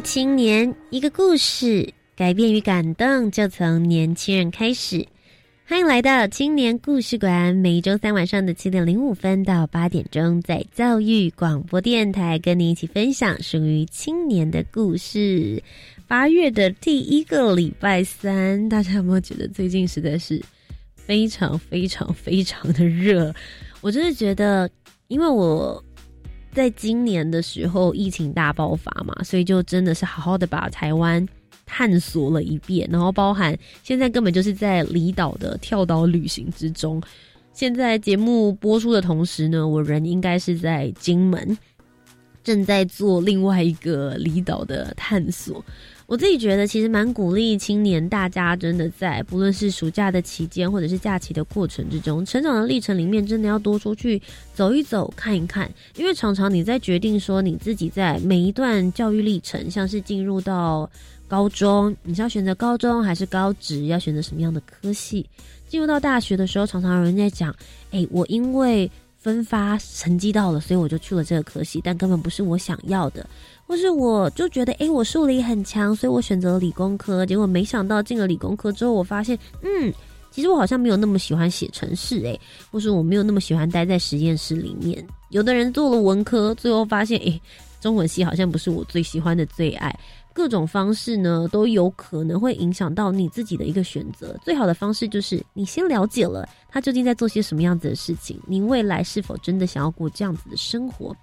青年，一个故事，改变与感动就从年轻人开始。欢迎来到青年故事馆，每周三晚上的七点零五分到八点钟，在教育广播电台跟你一起分享属于青年的故事。八月的第一个礼拜三，大家有没有觉得最近实在是非常非常非常的热？我真的觉得，因为我。在今年的时候，疫情大爆发嘛，所以就真的是好好的把台湾探索了一遍，然后包含现在根本就是在离岛的跳岛旅行之中。现在节目播出的同时呢，我人应该是在金门，正在做另外一个离岛的探索。我自己觉得，其实蛮鼓励青年，大家真的在不论是暑假的期间，或者是假期的过程之中，成长的历程里面，真的要多出去走一走、看一看。因为常常你在决定说你自己在每一段教育历程，像是进入到高中，你是要选择高中还是高职，要选择什么样的科系；进入到大学的时候，常常有人在讲：“哎，我因为分发成绩到了，所以我就去了这个科系，但根本不是我想要的。”或是我就觉得，哎，我数理很强，所以我选择了理工科。结果没想到进了理工科之后，我发现，嗯，其实我好像没有那么喜欢写程式，哎，或是我没有那么喜欢待在实验室里面。有的人做了文科，最后发现，哎，中文系好像不是我最喜欢的最爱。各种方式呢，都有可能会影响到你自己的一个选择。最好的方式就是你先了解了他究竟在做些什么样子的事情，你未来是否真的想要过这样子的生活。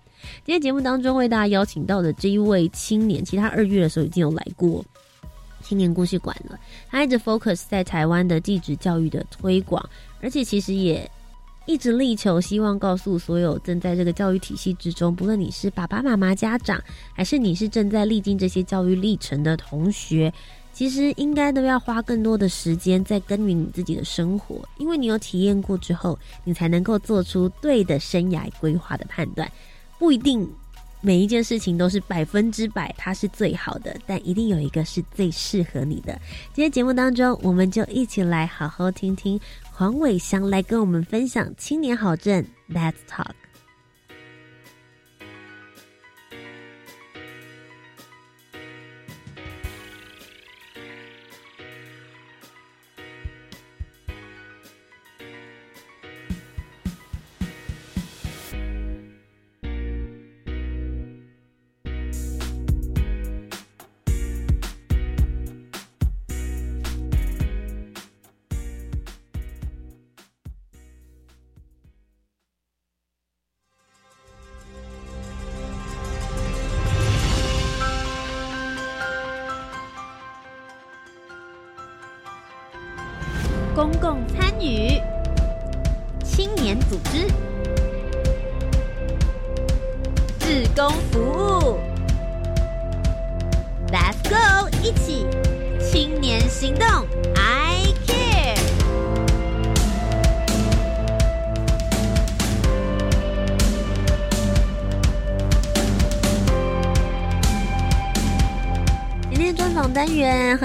今天节目当中为大家邀请到的这一位青年，其他二月的时候已经有来过青年故事馆了。他一直 focus 在台湾的地质教育的推广，而且其实也一直力求希望告诉所有正在这个教育体系之中，不论你是爸爸妈妈、家长，还是你是正在历经这些教育历程的同学，其实应该都要花更多的时间在耕耘你自己的生活，因为你有体验过之后，你才能够做出对的生涯规划的判断。不一定每一件事情都是百分之百它是最好的，但一定有一个是最适合你的。今天节目当中，我们就一起来好好听听黄伟翔来跟我们分享青年好证。Let's talk。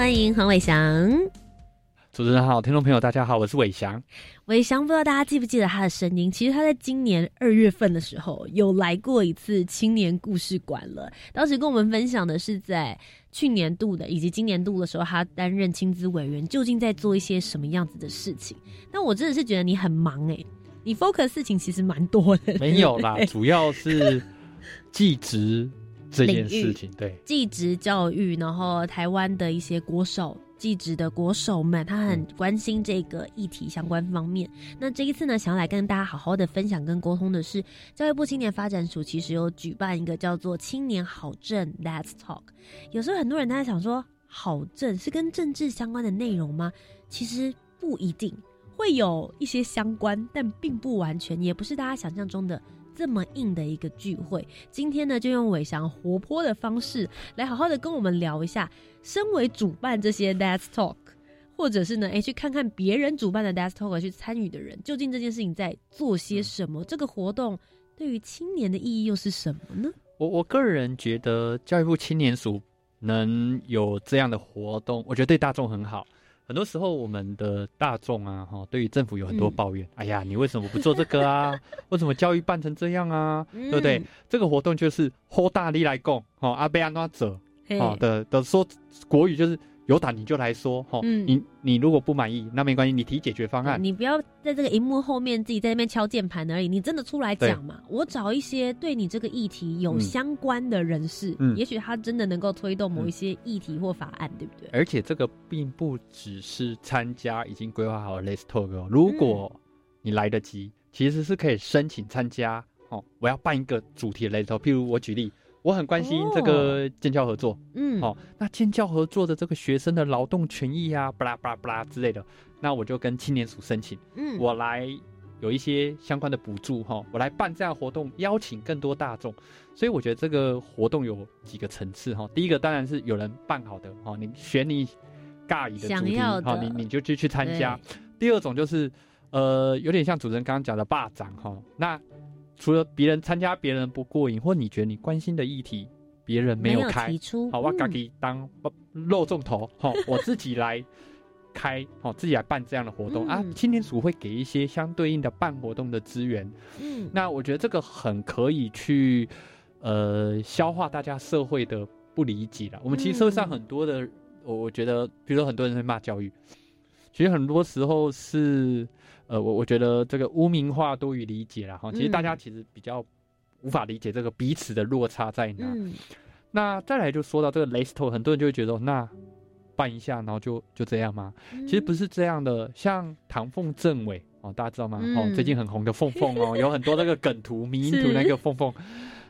欢迎黄伟翔。主持人好，听众朋友大家好，我是伟翔。伟翔，不知道大家记不记得他的声音？其实他在今年二月份的时候有来过一次青年故事馆了。当时跟我们分享的是在去年度的以及今年度的时候，他担任青资委员，究竟在做一些什么样子的事情？那我真的是觉得你很忙哎，你 focus 事情其实蛮多的。没有啦，主要是技职这件事情。对，技职教育，然后台湾的一些国手。技职的国手们，他很关心这个议题相关方面。那这一次呢，想要来跟大家好好的分享跟沟通的是，教育部青年发展署其实有举办一个叫做“青年好政 Let's Talk”。有时候很多人他在想说，好政是跟政治相关的内容吗？其实不一定。会有一些相关，但并不完全，也不是大家想象中的这么硬的一个聚会。今天呢，就用伟翔活泼的方式来好好的跟我们聊一下，身为主办这些 Let's Talk，或者是呢，哎，去看看别人主办的 Let's Talk 去参与的人，究竟这件事情在做些什么？这个活动对于青年的意义又是什么呢？我我个人觉得教育部青年署能有这样的活动，我觉得对大众很好。很多时候我们的大众啊，哈，对于政府有很多抱怨。哎呀，你为什么不做这个啊？为什么教育办成这样啊？对不对？这个活动就是豁大力来供，哦，阿贝安诺者，哦的的说国语就是。有胆你就来说哈，你你如果不满意，那没关系，你提解决方案。你不要在这个荧幕后面自己在那边敲键盘而已，你真的出来讲嘛？我找一些对你这个议题有相关的人士，嗯也许他真的能够推动某一些议题或法案，对不对？而且这个并不只是参加已经规划好的 Let's Talk 哦，如果你来得及，其实是可以申请参加哦。我要办一个主题的 Let's Talk，譬如我举例。我很关心这个建教合作，嗯，好，那建教合作的这个学生的劳动权益啊，巴拉巴拉巴拉之类的，那我就跟青年署申请，嗯，我来有一些相关的补助哈，我来办这样活动，邀请更多大众，所以我觉得这个活动有几个层次哈，第一个当然是有人办好的哈，你选你尬意的主题哈，你你就去去参加，第二种就是呃，有点像主持人刚刚讲的霸掌哈，那。除了别人参加，别人不过瘾，或你觉得你关心的议题，别人没有开，好，我自己当肉重头，好，我自己来开，好，自己来办这样的活动啊。青年组会给一些相对应的办活动的资源，嗯，那我觉得这个很可以去呃消化大家社会的不理解了。我们其实社会上很多的，我我觉得，比如说很多人会骂教育。其实很多时候是，呃，我我觉得这个污名化多于理解了哈。其实大家其实比较无法理解这个彼此的落差在哪。那再来就说到这个雷斯托，很多人就会觉得那办一下，然后就就这样吗？其实不是这样的。像唐凤政委哦，大家知道吗？哦，最近很红的凤凤哦，有很多那个梗图、迷因图那个凤凤。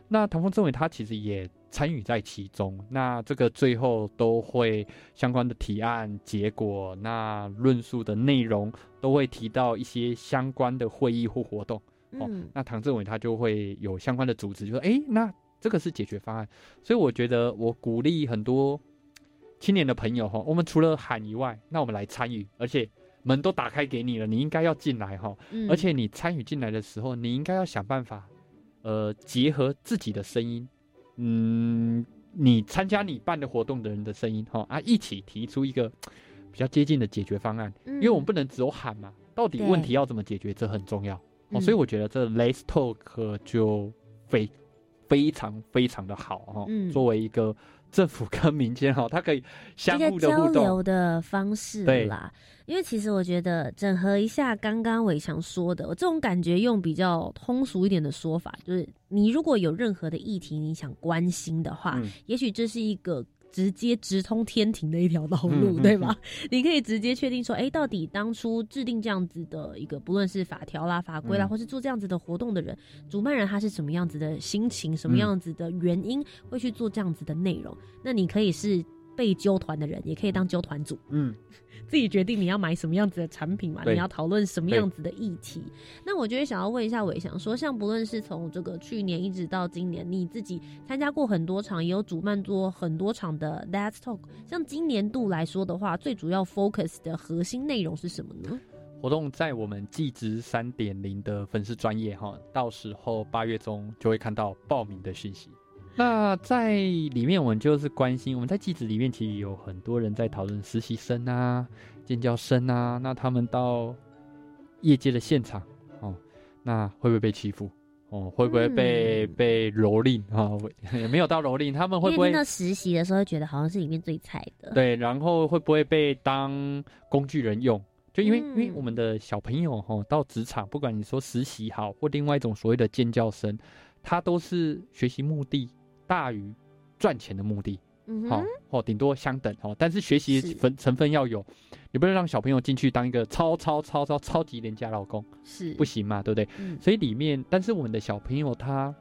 那唐凤政委他其实也。参与在其中，那这个最后都会相关的提案结果，那论述的内容都会提到一些相关的会议或活动。哦，那唐政委他就会有相关的组织，就说：“哎，那这个是解决方案。”所以我觉得，我鼓励很多青年的朋友哈，我们除了喊以外，那我们来参与，而且门都打开给你了，你应该要进来哈。而且你参与进来的时候，你应该要想办法，呃，结合自己的声音。嗯，你参加你办的活动的人的声音哈啊，一起提出一个 比较接近的解决方案，因为我们不能只有喊嘛，到底问题要怎么解决，这很重要哦。所以我觉得这 Let's Talk 就非非常非常的好哈。作为一个政府跟民间哈，它可以相互的交流的方式啦。因为其实我觉得整合一下刚刚伟强说的，我这种感觉用比较通俗一点的说法，就是你如果有任何的议题你想关心的话，也许这是一个直接直通天庭的一条道路，对吧？你可以直接确定说，哎，到底当初制定这样子的一个，不论是法条啦、法规啦，或是做这样子的活动的人，主办人他是什么样子的心情，什么样子的原因会去做这样子的内容？那你可以是。被揪团的人也可以当揪团组，嗯，自己决定你要买什么样子的产品嘛，你要讨论什么样子的议题。那我觉得想要问一下伟翔，说像不论是从这个去年一直到今年，你自己参加过很多场，也有主办做很多场的 Let's Talk。像今年度来说的话，最主要 focus 的核心内容是什么呢？活动在我们季值三点零的粉丝专业哈，到时候八月中就会看到报名的讯息。那在里面，我们就是关心我们在记者里面，其实有很多人在讨论实习生啊、尖叫生啊，那他们到业界的现场哦，那会不会被欺负？哦，会不会被被蹂躏啊？也没有到蹂躏，他们会不会？到实习的时候觉得好像是里面最菜的。对，然后会不会被当工具人用？就因为因为我们的小朋友哈，到职场，不管你说实习好，或另外一种所谓的尖叫声，他都是学习目的。大于赚钱的目的，好，哦，顶多相等，哦，但是学习分成分要有，你不能让小朋友进去当一个超超超超超级廉价老公，是。不行嘛，对不对？所以里面，但是我们的小朋友他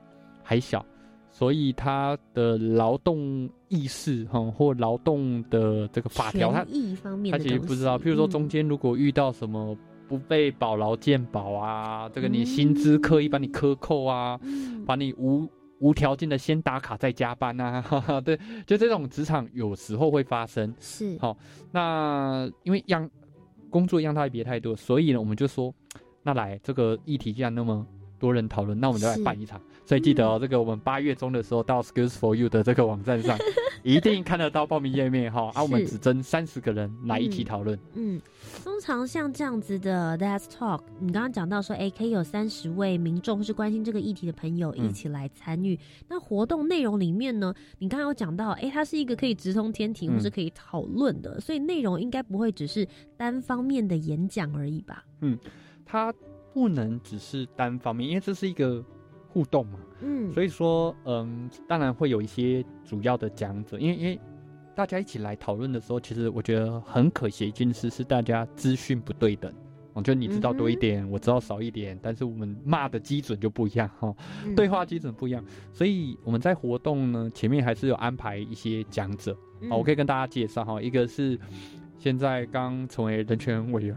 还小，所以他的劳动意识，哈，或劳动的这个法条，他他其实不知道。譬如说中间如果遇到什么不被保劳健保啊，这个你薪资刻意把你克扣啊，嗯。把你无无条件的先打卡再加班啊，哈哈，对，就这种职场有时候会发生。是好那因为样工作样态别太多，所以呢，我们就说，那来这个议题既然那么多人讨论，那我们就来办一场。所以记得哦，这个我们八月中的时候到 Skills for You 的这个网站上，一定看得到报名页面哈。啊，我们只征三十个人来一起讨论。嗯，通常像这样子的 Let's Talk，你刚刚讲到说，哎，可以有三十位民众或是关心这个议题的朋友一嗯起来参与。那活动内容里面呢，你刚刚有讲到，哎，它是一个可以直通天庭嗯或是可以讨论的，所以内容应该不会只是单方面的演讲而已吧？嗯它不能只是单方面，因为这是一个互动嘛。嗯，所以说，嗯，当然会有一些主要的讲者，因为因为大家一起来讨论的时候，其实我觉得很可惜的一件事是大家资讯不对等。我觉得你知道多一点，我知道少一点，但是我们骂的基准就不一样哈、哦，嗯。对话基准不一样，所以我们在活动呢前面还是有安排一些讲者，我可以跟大家介绍哈，一个是现在刚成为人权委员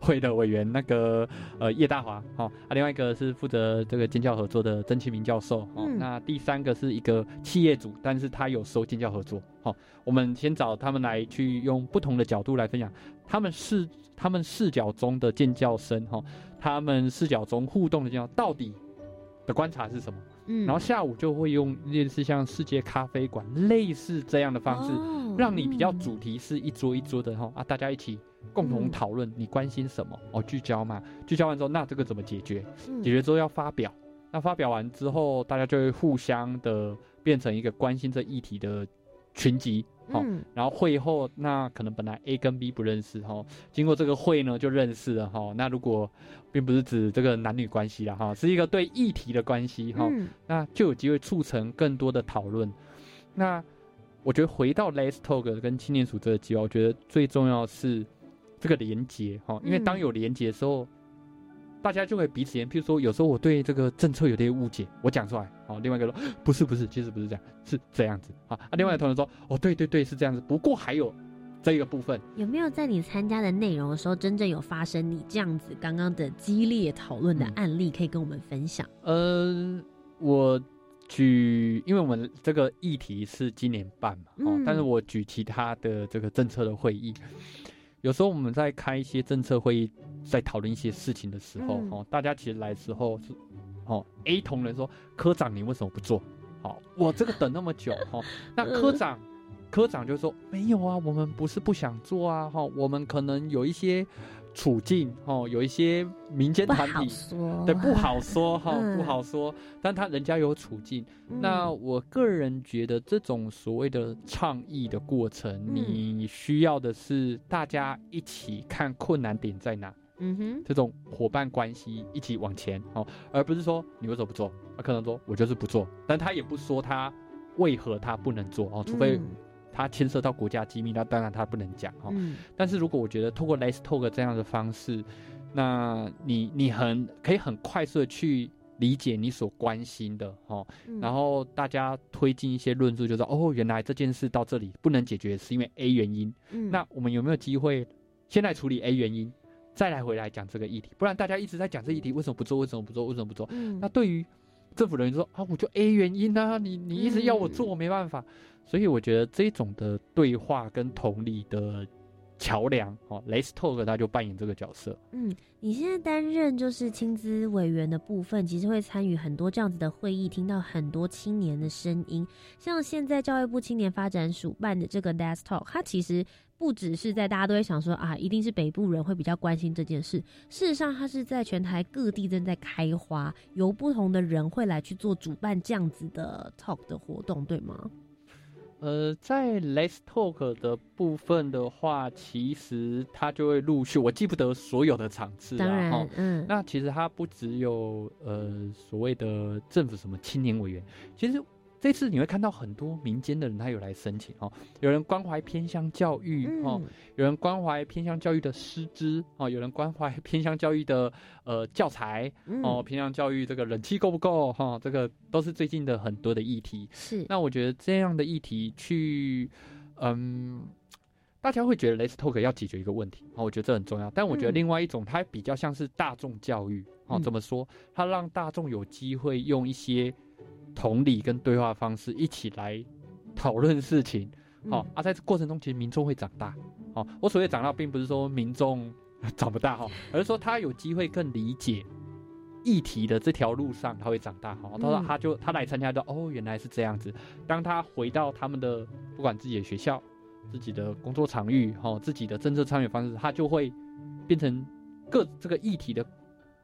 会的委员那个呃叶大华，哈，啊，另外一个是负责这个建教合作的曾庆明教授，哦，嗯那第三个是一个企业主，但是他有收建教合作，好，我们先找他们来去用不同的角度来分享，他们视他们视角中的建教生，哈，他们视角中互动的建教到底的观察是什么？嗯，然后下午就会用类似像世界咖啡馆类似这样的方式，哦。让你比较嗯主题是一桌一桌的哈啊，大家一起共同嗯讨论你关心什么哦，聚焦嘛，聚焦完之后，那这个怎么解决？嗯。解决之后要发表，那发表完之后，大家就会互相的变成一个关心这议题的群集，好、嗯然后会后那可能本来 A 跟 B 不认识哈，经过这个会呢就认识了哈。那如果并不是指这个男女关系了哈，是一个对议题的关系哈，嗯那就有机会促成更多的讨论。那我觉得回到 Let's Talk 跟青年署这个计划，我觉得最重要是这个连接哈，因为当嗯有连接的时候，大家就会彼此言。譬如说，有时候我对这个政策有点误解，我讲出来，好，另外一个说不是不是，其实不是这样，是这样子啊。啊，另外一个同学说，哦，对对对，是这样子。不过还有这个部分，有没有在你参加的内容的时候，真正有发生你这样子刚刚的激烈讨论的嗯案例，可以跟我们分享？呃，我举，因为我们这个议题是今年办嘛，哦，嗯但是我举其他的这个政策的会议，有时候我们在开一些政策会议，在讨论一些事情的时候，嗯哦，大家其实来的时候是，哦，A 同仁说，科长你为什么不做？好、我这个等那么久，哈、那科嗯长。科长就说：“没有啊，我们不是不想做啊，哈，我们可能有一些处境，哦，有一些民间团体，说，对，不好说哈，嗯不好说。但他人家有处境，嗯。那我个人觉得这种所谓的倡议的过程，嗯你需要的是大家一起看困难点在哪，嗯哼，这种伙伴关系一起往前哦，而不是说你为什么不做？他可能说我就是不做，但他也不说他为何他不能做哦，除非嗯他牵涉到国家机密，那当然他不能讲哦。嗯但是如果我觉得透过 Let's Talk 这样的方式，那你你很可以很快速的去理解你所关心的哦，嗯然后大家推进一些论述，就是哦，原来这件事到这里不能解决，是因为 A 原因。嗯那我们有没有机会先来处理 A 原因，再来回来讲这个议题？不然大家一直在讲这议题，为什么不做？为什么不做？为什么不做？嗯那对于政府人员说啊，我就 A 原因啊，你你一直要我做，没办法。所以我觉得这种的对话跟同理的桥梁哦，Let's Talk 他就扮演这个角色。嗯，你现在担任就是青资委员的部分，其实会参与很多这样子的会议，听到很多青年的声音。像现在教育部青年发展署办的这个 Let's Talk，它其实不只是在大家都会想说啊，一定是北部人会比较关心这件事。事实上，它是在全台各地正在开花，由不同的人会来去做主办这样子的 talk 的活动，对吗？呃，在 Let's Talk 的部分的话，其实它就会陆续，我记不得所有的场次当然，嗯，那其实它不只有呃所谓的政府什么青年委员，其实这次你会看到很多民间的人他有来申请哦，有人关怀偏乡教育哦，嗯有人关怀偏向教育的师资哦，有人关怀偏向教育的呃教材嗯哦，偏向教育这个冷气够不够哈、这个都是最近的很多的议题。是，那我觉得这样的议题去，嗯，大家会觉得 Let's Talk 要解决一个问题，哦，我觉得这很重要。但我觉得嗯另外一种，它比较像是大众教育，哦，嗯怎么说？它让大众有机会用一些同理跟对话方式一起来讨论事情，好、嗯啊，在这过程中，其实民众会长大。哦，我所谓长大，并不是说民众 长不大哈，而是说他有机会更理解议题的这条路上，他会长大。哈，他说嗯他就他来参加的，哦，原来是这样子。当他回到他们的不管自己的学校、自己的工作场域、哈、自己的政策参与方式，他就会变成各这个议题的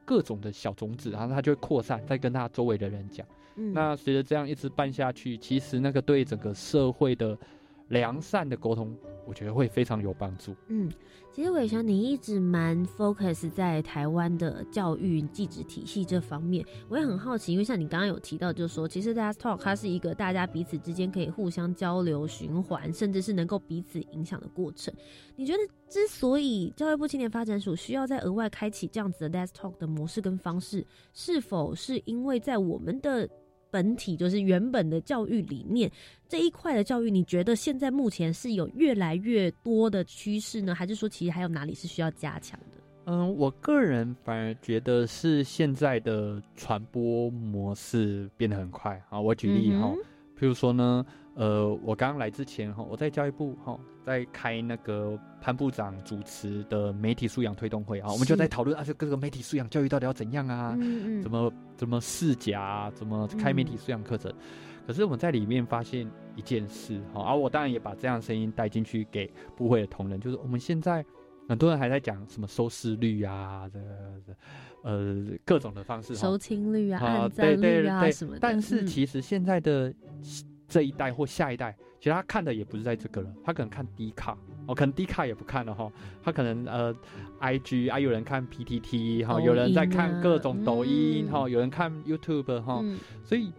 各种的小种子，然后他就会扩散，再跟他周围的人讲。嗯那随着这样一直办下去，其实那个对整个社会的良善的沟通，我觉得会非常有帮助。嗯，其实伟翔，你一直蛮 focus 在台湾的教育技职体系这方面，我也很好奇，因为像你刚刚有提到，就是说，其实 Last Talk 它是一个大家彼此之间可以互相交流、循环，甚至是能够彼此影响的过程。你觉得，之所以教育部青年发展署需要再额外开启这样子的 desk talk 的模式跟方式，是否是因为在我们的本体就是原本的教育理念这一块的教育，你觉得现在目前是有越来越多的趋势呢，还是说其实还有哪里是需要加强的？嗯，我个人反而觉得是现在的传播模式变得很快啊。我举例哈、嗯譬如说呢，呃，我刚刚来之前哈，我在教育部哈，在开那个潘部长主持的媒体素养推动会啊，我们就在讨论啊，这各个媒体素养教育到底要怎样啊，嗯嗯，怎么怎么试假、啊，怎么开媒体素养课程。可是我们在里面发现一件事哈，而、我当然也把这样的声音带进去给部会的同仁，就是我们现在很多人还在讲什么收视率啊，这这呃各种的方式收，听率啊、对赞率啊对对什么的。但是嗯其实现在的这一代或下一代，其实他看的也不是在这个了，他可能看 D 卡，哦，可能 D 卡也不看了哈，他可能呃 IG 啊，有人看 PTT 哈，抖有人在看各种啊抖音嗯哈，有人看 YouTube 哈，嗯所以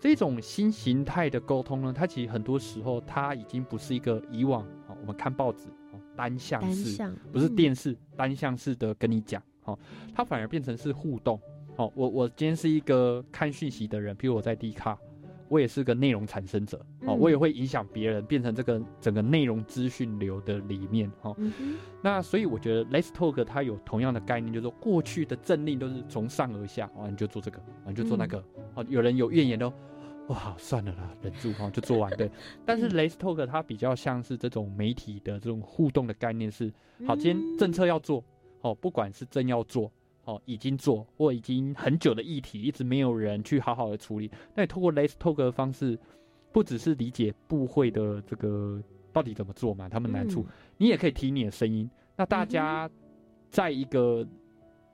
这种新形态的沟通呢，它其实很多时候它已经不是一个以往哦我们看报纸哦单向式，不是嗯电视单向式的跟你讲哦，它反而变成是互动哦。我我今天是一个看讯息的人，比如我在 D 卡。我也是个内容产生者哦，嗯我也会影响别人，变成这个整个内容资讯流的里面哦。嗯那所以我觉得 Let's Talk 它有同样的概念，就是说过去的政令都是从上而下，哦，你就做这个，啊，你就做那个，哦，有人有怨言都，哇，算了啦，忍住哈，就做完对。但是 Let's Talk 它比较像是这种媒体的这种互动的概念是，好，今天政策要做，哦，不管是真要做。哦，已经做或已经很久的议题，一直没有人去好好的处理。那你透过 Let's Talk 的方式，不只是理解部会的这个到底怎么做嘛，他们难处，嗯你也可以提你的声音。那大家在一个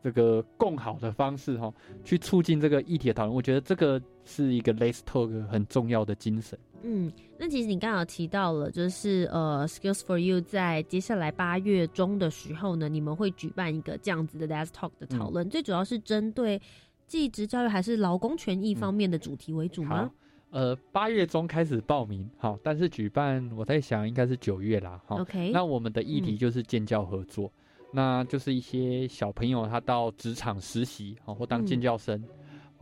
这个共好的方式哈、去促进这个议题的讨论，我觉得这个是一个 Let's Talk 很重要的精神。嗯，那其实你刚好提到了，就是呃，Skills for You 在接下来八月中的时候呢，你们会举办一个这样子的 desk talk 的讨嗯论，最主要是针对技职教育还是劳工权益方面的主题为主吗好？，呃，八月中开始报名，好，但是举办我在想应该是九月啦，哈。OK，那我们的议题嗯就是建教合作，那就是一些小朋友他到职场实习，好，或当嗯建教生。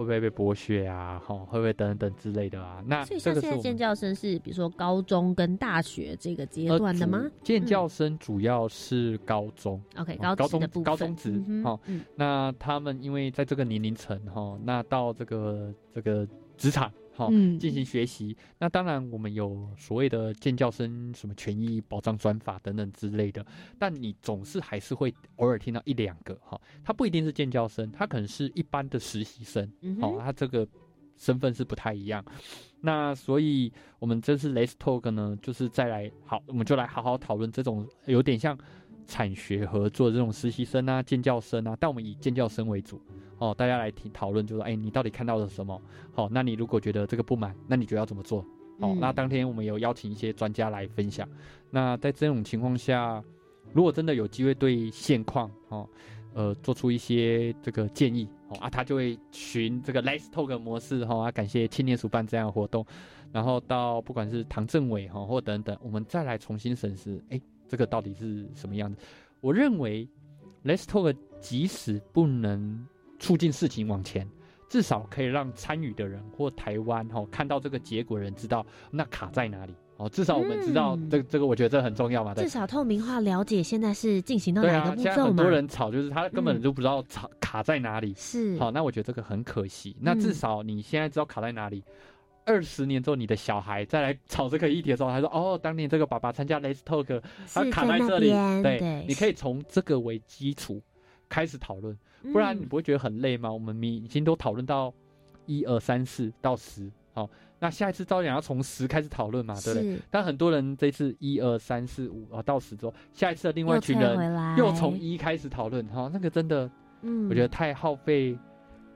会不会被剥削啊？哈，会不会等等之类的啊？那所以这像现在建教生是比如说高中跟大学这个阶呃段的吗主建教生主要是高中，？OK，哦高中高中职嗯哦嗯那他们因为在这个年龄层哈，那到这个这个职场哈。嗯进行学习，那当然我们有所谓的建教生什么权益保障专法等等之类的，但你总是还是会偶尔听到一两个哈，他不一定是建教生，他可能是一般的实习生，哦，嗯哼他这个身份是不太一样。那所以我们这次 Let's Talk 呢，就是再来好，我们就来好好讨论这种有点像产学合作的这种实习生啊、建教生啊，但我们以建教生为主哦，大家来提讨论，就说哎，你到底看到了什么？好、那你如果觉得这个不满，那你觉得要怎么做？哦，嗯那当天我们有邀请一些专家来分享。那在这种情况下，如果真的有机会对现况哦，呃，做出一些这个建议哦啊，他就会循这个 Let's Talk 模式哈、啊，感谢青年署办这样的活动，然后到不管是唐政委哈、或等等，我们再来重新审视，哎，这个到底是什么样子？我认为 Let's Talk 即使不能促进事情往前。至少可以让参与的人或台湾哈、看到这个结果的人知道那卡在哪里哦，至少我们知道嗯这这个，我觉得这很重要嘛。对至少透明化了解现在是进行到对啊哪个，步骤嘛现在很多？人吵，就是他根本嗯就不知道吵卡在哪里。是好，那我觉得这个很可惜。那至嗯少你现在知道卡在哪里。二十年之后，你的小孩再来吵这个议题的时候，他说：“哦，当年这个爸爸参加 Let's Talk，他卡在这里。对，对，你可以从这个为基础开始讨论，不然你嗯不会觉得很累吗？我们已经都讨论到一二三四到十，好，那下一次照样要从十开始讨论嘛，对不对？但很多人这次一二三四五啊到十之后，下一次的另外一又群人又从一开始讨论，哈，那个真的嗯，我觉得太耗费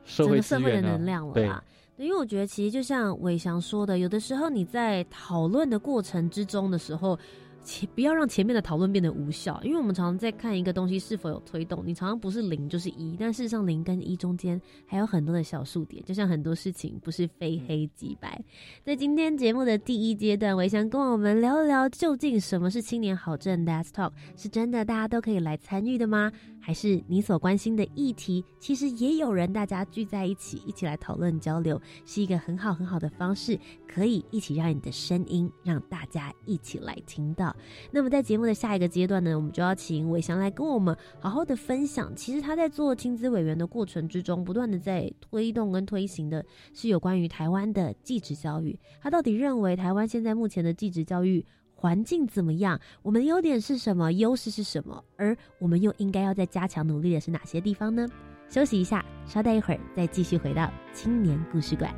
社整会社会的能量了啦。对因为我觉得其实就像伟翔说的，有的时候你在讨论的过程之中的时候，前不要让前面的讨论变得无效，因为我们常常在看一个东西是否有推动，你常常不是零就是一，但事实上零跟一中间还有很多的小数点，就像很多事情不是非黑即白。在今天节目的第一阶段，我想跟我们聊一聊，究竟什么是青年好政的 AS Talk，是真的大家都可以来参与的吗？还是你所关心的议题，其实也有人大家聚在一起，一起来讨论交流，是一个很好很好的方式，可以一起让你的声音让大家一起来听到。那么在节目的下一个阶段呢，我们就要请伟翔来跟我们好好的分享。其实他在做亲子委员的过程之中，不断的在推动跟推行的是有关于台湾的继职教育。他到底认为台湾现在目前的继职教育？环境怎么样？我们的优点是什么？优势是什么？而我们又应该要再加强努力的是哪些地方呢？休息一下，稍待一会儿再继续回到青年故事馆。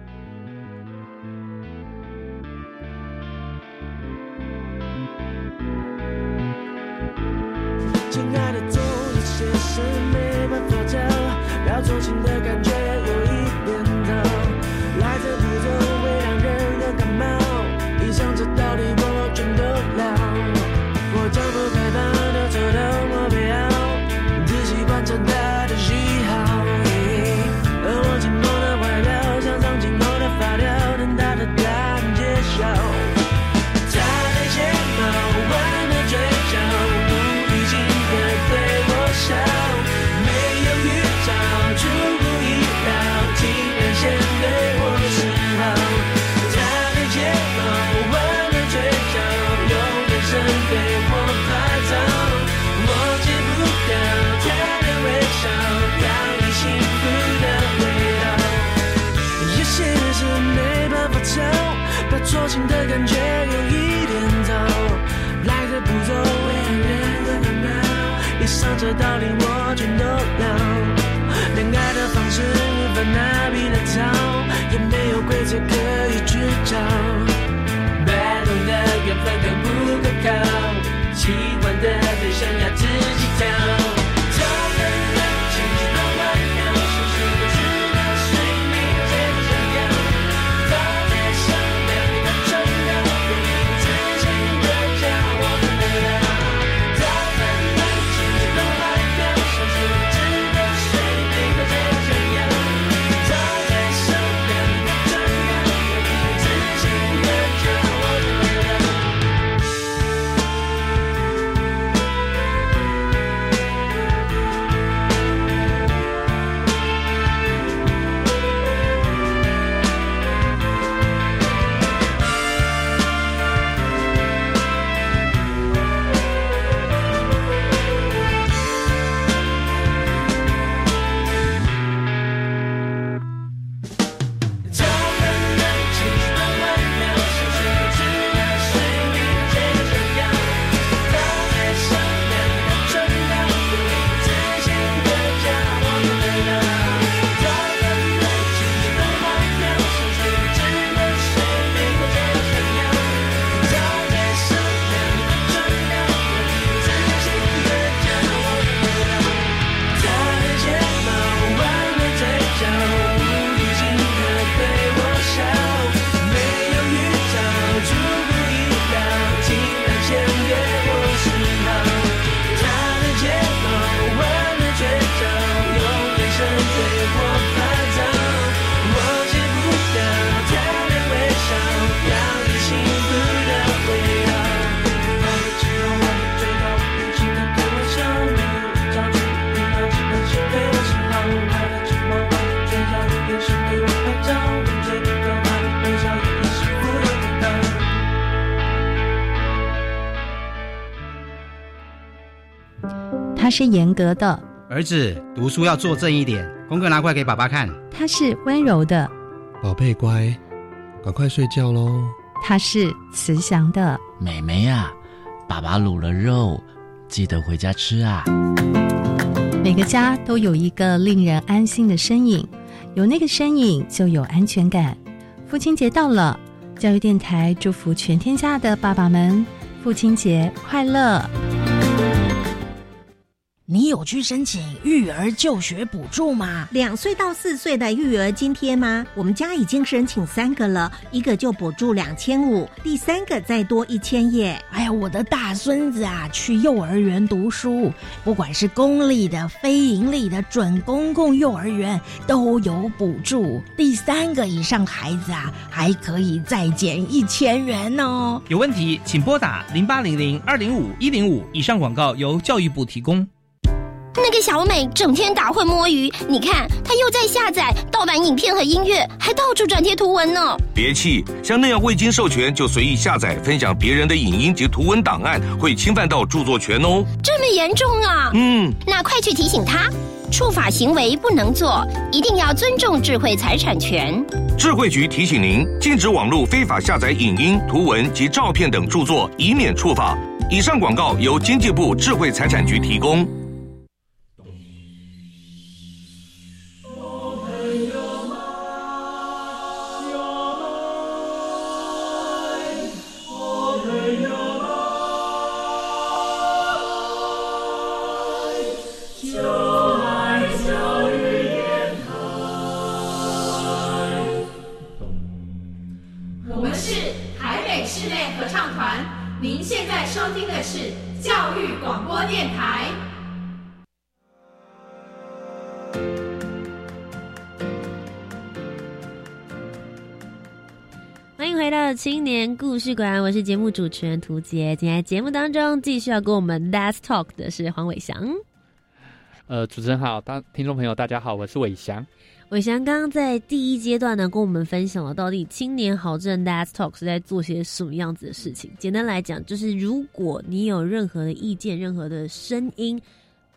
亲爱的，总有些事没办法讲，要重情的感觉上这道理我全都了。恋爱的方式无法拿笔来抄，也没有规则可以去找。摆动的缘分可不可靠？喜欢的对象要自己挑。是严格的，儿子读书要做正一点，功课拿过来给爸爸看。他是温柔的，宝贝乖，赶快睡觉喽。他是慈祥的，妹妹呀、爸爸卤了肉，记得回家吃啊。每个家都有一个令人安心的身影，有那个身影就有安全感。父亲节到了，教育电台祝福全天下的爸爸们父亲节快乐。你有去申请育儿就学补助吗？两岁到四岁的育儿津贴吗？我们家已经申请三个了，一个就补助两千五，第三个再多一千耶。哎呀，我的大孙子啊，去幼儿园读书，不管是公立的、非盈利的、准公共幼儿园都有补助。第三个以上孩子啊，还可以再减一千元哦。有问题请拨打零八零零二零五一零五。以上广告由教育部提供。那个小美整天打混摸鱼，你看她又在下载盗版影片和音乐，还到处转贴图文呢。别气，像那样未经授权就随意下载、分享别人的影音及图文档案，会侵犯到著作权哦。这么严重啊？嗯，那快去提醒她，触法行为不能做，一定要尊重智慧财产权。智慧局提醒您，禁止网络非法下载影音、图文及照片等著作，以免触法。以上广告由经济部智慧财产局提供。青年故事馆，我是节目主持人涂杰。今天节目当中继续要跟我们 Last Talk 的是黄伟翔。呃，主持人好，当听众朋友大家好，我是伟翔。伟翔刚刚在第一阶段呢，跟我们分享了到底青年好证 Last Talk 是在做些什么样子的事情。简单来讲，就是如果你有任何的意见、任何的声音，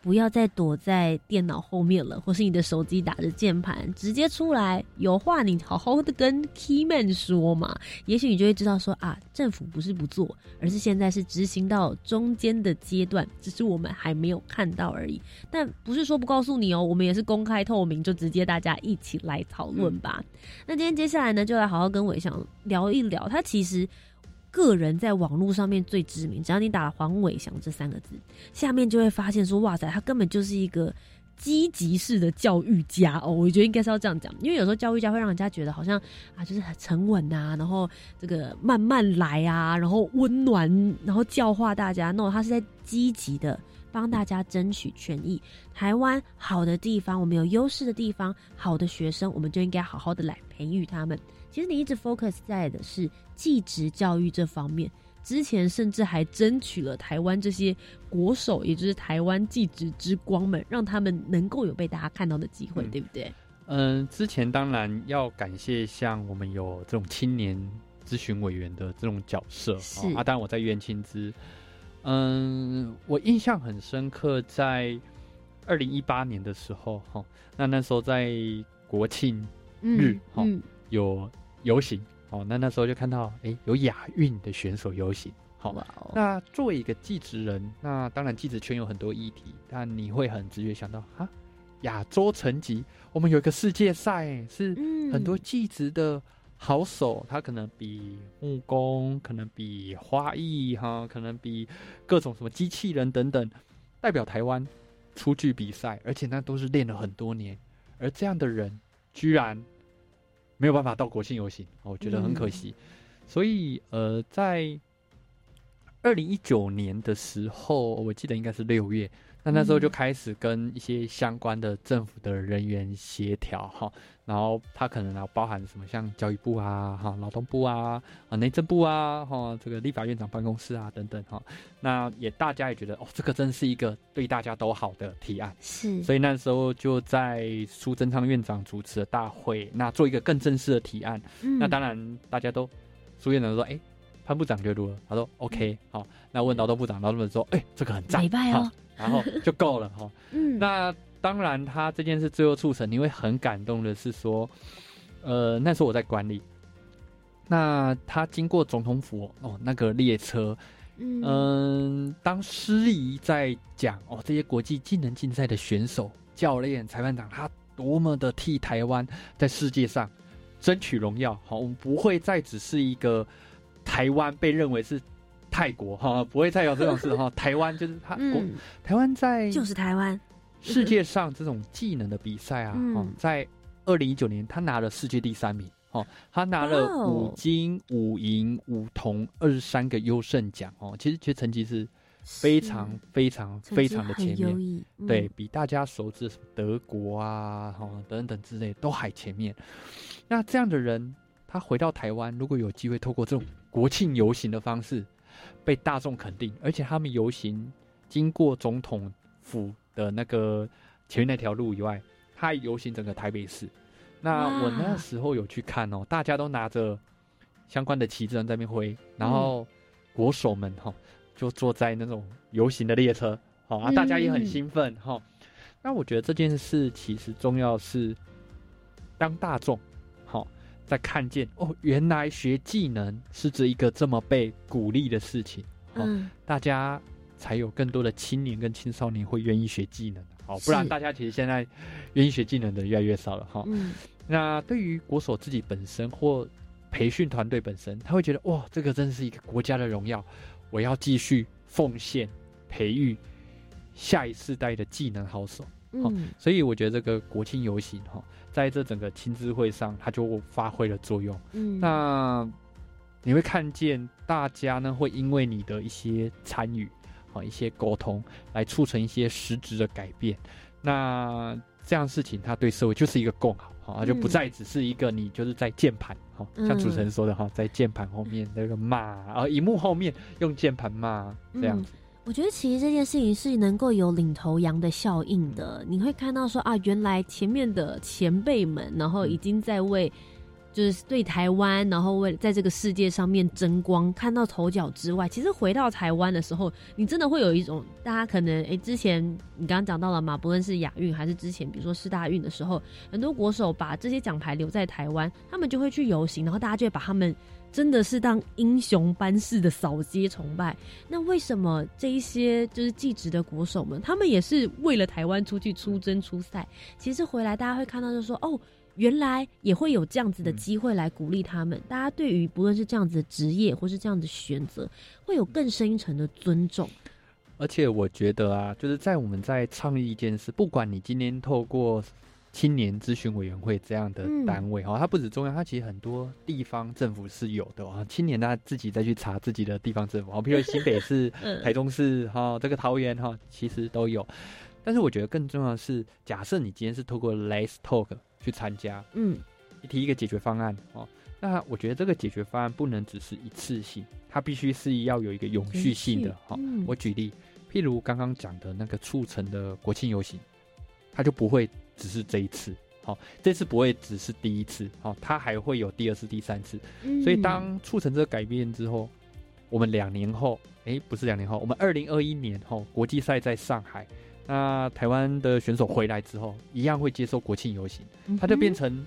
不要再躲在电脑后面了，或是你的手机打着键盘，直接出来，有话你好好的跟 Keyman 说嘛。也许你就会知道说啊，政府不是不做，而是现在是执行到中间的阶段，只是我们还没有看到而已。但不是说不告诉你哦，我们也是公开透明，就直接大家一起来讨论吧。那今天接下来呢，就来好好跟伟翔聊一聊，他其实。个人在网络上面最知名，只要你打了黄伟翔这三个字，下面就会发现说，哇塞，他根本就是一个积极式的教育家哦。我觉得应该是要这样讲，因为有时候教育家会让人家觉得好像啊，就是很沉稳呐、然后这个慢慢来啊，然后温暖，然后教化大家。no，他是在积极的帮大家争取权益。台湾好的地方，我们有优势的地方，好的学生，我们就应该好好的来培育他们。其实你一直 focus 在的是技职教育这方面，之前甚至还争取了台湾这些国手，也就是台湾技职之光们，让他们能够有被大家看到的机会，对不对？嗯，之前当然要感谢像我们有这种青年咨询委员的这种角色是。哦啊，当然我在院青资，嗯，我印象很深刻，在二零一八年的时候哈、那那时候在国庆日嗯哈、嗯。有游行。哦，那那时候就看到哎有亚运的选手游行。好，那作为一个技职人，那当然技职圈有很多议题，但你会很直觉想到哈，亚洲层级，我们有一个世界赛，是嗯。很多技职的好手，他可能比木工，可能比花艺哈，可能比各种什么机器人等等，代表台湾出去比赛，而且那都是练了很多年，而这样的人居然没有办法到国庆游行，我觉得很可惜。所以呃，在二零一九年的时候，我记得应该是六月，那那时候就开始跟一些相关的政府的人员协调哈，然后他可能要包含什么像教育部啊、哈劳动部啊、啊内政部啊、哈这个立法院长办公室啊等等哈，那也大家也觉得哦，这个真是一个对大家都好的提案，是。所以那时候就在苏贞昌院长主持的大会，那做一个更正式的提案，嗯。那当然大家都苏院长说，哎、潘部长觉得如何？他说 OK，好。那问劳动部长，劳动部长说，哎、这个很赞，礼拜哦。好然后就够了 哈。嗯，那当然，他这件事最后促成，你会很感动的是说，呃，那时候我在管理，那他经过总统府哦，那个列车，嗯嗯，当司仪在讲哦，这些国际技能竞赛的选手、教练、裁判长，他多么的替台湾在世界上争取荣耀。好，我们不会再只是一个台湾被认为是泰国哈，不会再有这种事哈。台湾就是他国，嗯，台湾在就是台湾，世界上这种技能的比赛啊，嗯哦，在二零一九年他拿了世界第三名。哦，他拿了五金、五银、五铜二十三个优胜奖哦，其实其实成绩是非常非常非常的前面，嗯对比大家熟知的什么德国啊、哈、等等之类都还前面。那这样的人，他回到台湾，如果有机会透过这种国庆游行的方式被大众肯定，而且他们游行经过总统府的那个前面那条路以外，他还游行整个台北市。那我那时候有去看哦，大家都拿着相关的旗帜在那边挥，然后国手们哈、就坐在那种游行的列车，好、啊，嗯大家也很兴奋哈、那我觉得这件事其实重要是，当大众好、在看见哦，原来学技能是这一个这么被鼓励的事情，好、嗯。大家才有更多的青年跟青少年会愿意学技能。好，不然大家其实现在愿意学技能的越来越少了哈。嗯。那对于国手自己本身或培训团队本身，他会觉得哇，这个真是一个国家的荣耀，我要继续奉献培育下一世代的技能好手。哦嗯。所以我觉得这个国庆游行哈，在这整个亲知会上，它就发挥了作用。嗯那你会看见大家呢，会因为你的一些参与，啊，一些沟通，来促成一些实质的改变。那这样事情，它对社会就是一个共好，哈，就不再只是一个你就是在键盘，哈，像主持人说的哈，在键盘后面那个骂，啊，荧幕后面用键盘骂这样子。我觉得其实这件事情是能够有领头羊的效应的。你会看到说啊，原来前面的前辈们，然后已经在为就是对台湾，然后为在这个世界上面争光，看到头角之外，其实回到台湾的时候，你真的会有一种大家可能诶，之前你刚刚讲到了嘛，不论是亚运还是之前比如说世大运的时候，很多国手把这些奖牌留在台湾，他们就会去游行，然后大家就会把他们。真的是当英雄般式的扫街崇拜。那为什么这一些就是技职的国手们，他们也是为了台湾出去出征出赛？其实回来大家会看到，就说哦，原来也会有这样子的机会来鼓励他们。大家对于不论是这样子的职业，或是这样的选择，会有更深一层的尊重。而且我觉得啊，就是在我们在倡议一件事，不管你今天透过青年咨询委员会这样的单位哈、它不止中央，它其实很多地方政府是有的啊。青年他自己再去查自己的地方政府，好，比如新北市、嗯台中市哈、这个桃园哈、其实都有。但是我觉得更重要的是，假设你今天是透过 Let's Talk 去参加，嗯，你提一个解决方案哦，那我觉得这个解决方案不能只是一次性，它必须是要有一个永续性的哈、嗯我举例，譬如刚刚讲的那个促成的国庆游行，它就不会只是这一次，好、这次不会只是第一次，好、它还会有第二次、第三次。嗯。所以当促成这个改变之后，我们两年后，诶，不是两年后，我们二零二一年后国际赛在上海，那台湾的选手回来之后，一样会接受国庆游行，它就变成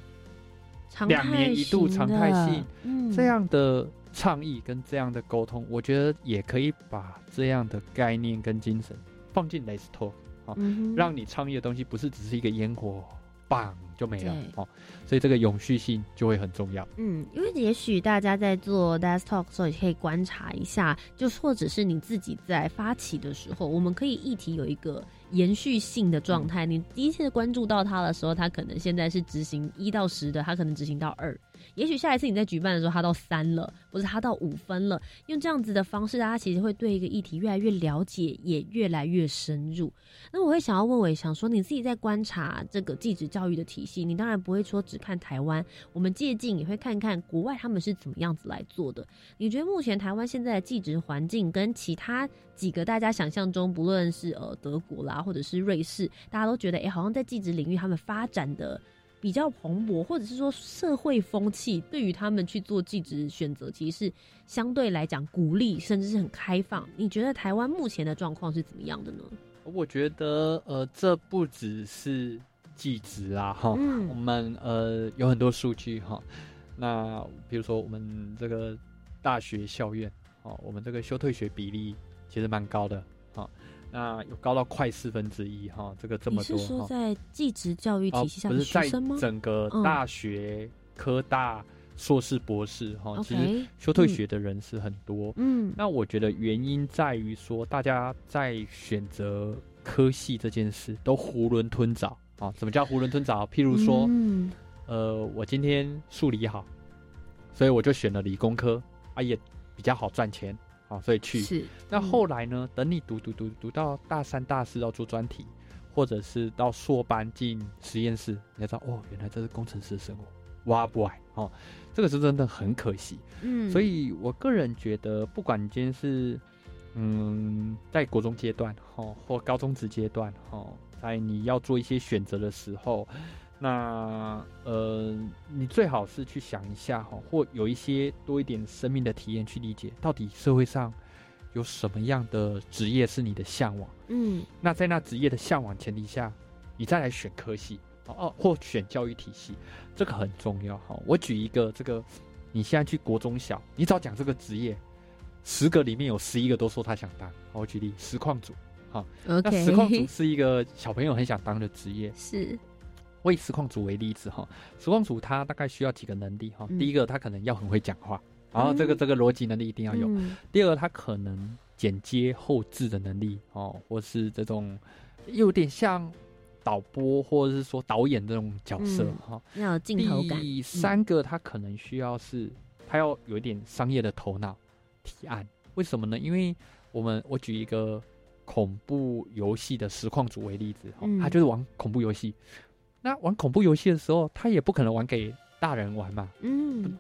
两年一度常态性，嗯。这样的倡议跟这样的沟通，我觉得也可以把这样的概念跟精神放进 Let's Talk 好、嗯让你倡议的东西不是只是一个烟火，棒就没了对哦，所以这个永续性就会很重要。嗯，因为也许大家在做 Desk Talk 的时候，也可以观察一下，就或者是你自己在发起的时候，我们可以议题有一个延续性的状态。你第一次关注到它的时候，它可能现在是执行一到十的，它可能执行到二。也许下一次你在举办的时候，它到三了，或者它到五分了。用这样子的方式，大家其实会对一个议题越来越了解，也越来越深入。那我会想要问伟翔说，你自己在观察这个继职教育的体系，你当然不会说只看台湾，我们借镜也会看看国外他们是怎么样子来做的。你觉得目前台湾现在的继职环境跟其他几个大家想象中，不论是呃德国啦，或者是瑞士，大家都觉得哎、诶好像在技职领域他们发展的比较蓬勃，或者是说社会风气对于他们去做技职选择，其实是相对来讲鼓励，甚至是很开放。你觉得台湾目前的状况是怎么样的呢？我觉得呃，这不只是技职啊，哈，嗯我们呃有很多数据哈。那比如说我们这个大学校院，哦，我们这个休退学比例其实蛮高的，哈。那有高到快四分之一哈，这个这么多是说。在技职教育体系下哦、不是在？整个嗯大学、科大、硕士、博士哈其实休退学的人是很多。嗯那我觉得原因在于说，大家在选择科系这件事都囫囵吞枣啊。什么叫囫囵吞枣？譬如说，嗯呃，我今天数理好，所以我就选了理工科，啊也比较好赚钱啊，所以去。是那后来呢？等你读读读读到大三、大四要做专题，或者是到硕班进实验室，你才知道哦，原来这是工程师的生活，哇不爱哦，这个是真的很可惜。嗯所以我个人觉得，不管你今天是嗯在国中阶段哦，或高中职阶段哦，在你要做一些选择的时候，那呃，你最好是去想一下哈，或有一些多一点生命的体验，去理解到底社会上有什么样的职业是你的向往。嗯那在那职业的向往前提下，你再来选科系哦哦，或选教育体系，这个很重要哈。我举一个这个，你现在去国中小，你只要讲这个职业，十个里面有十一个都说他想当。好我举例，实况组，好 OK 那实况组是一个小朋友很想当的职业，是我以实况组为例子哈，实况组他大概需要几个能力哈。嗯第一个，他可能要很会讲话，然后这个这个逻辑能力一定要有。嗯第二个，他可能剪接后置的能力哦，或是这种有点像导播或者是说导演这种角色嗯哈。要有镜头感第嗯三个，他可能需要是他要有一点商业的头脑提案。为什么呢？因为我们我举一个恐怖游戏的实况组为例子，哈、嗯他就是玩恐怖游戏。那玩恐怖游戏的时候，他也不可能玩给大人玩嘛，嗯，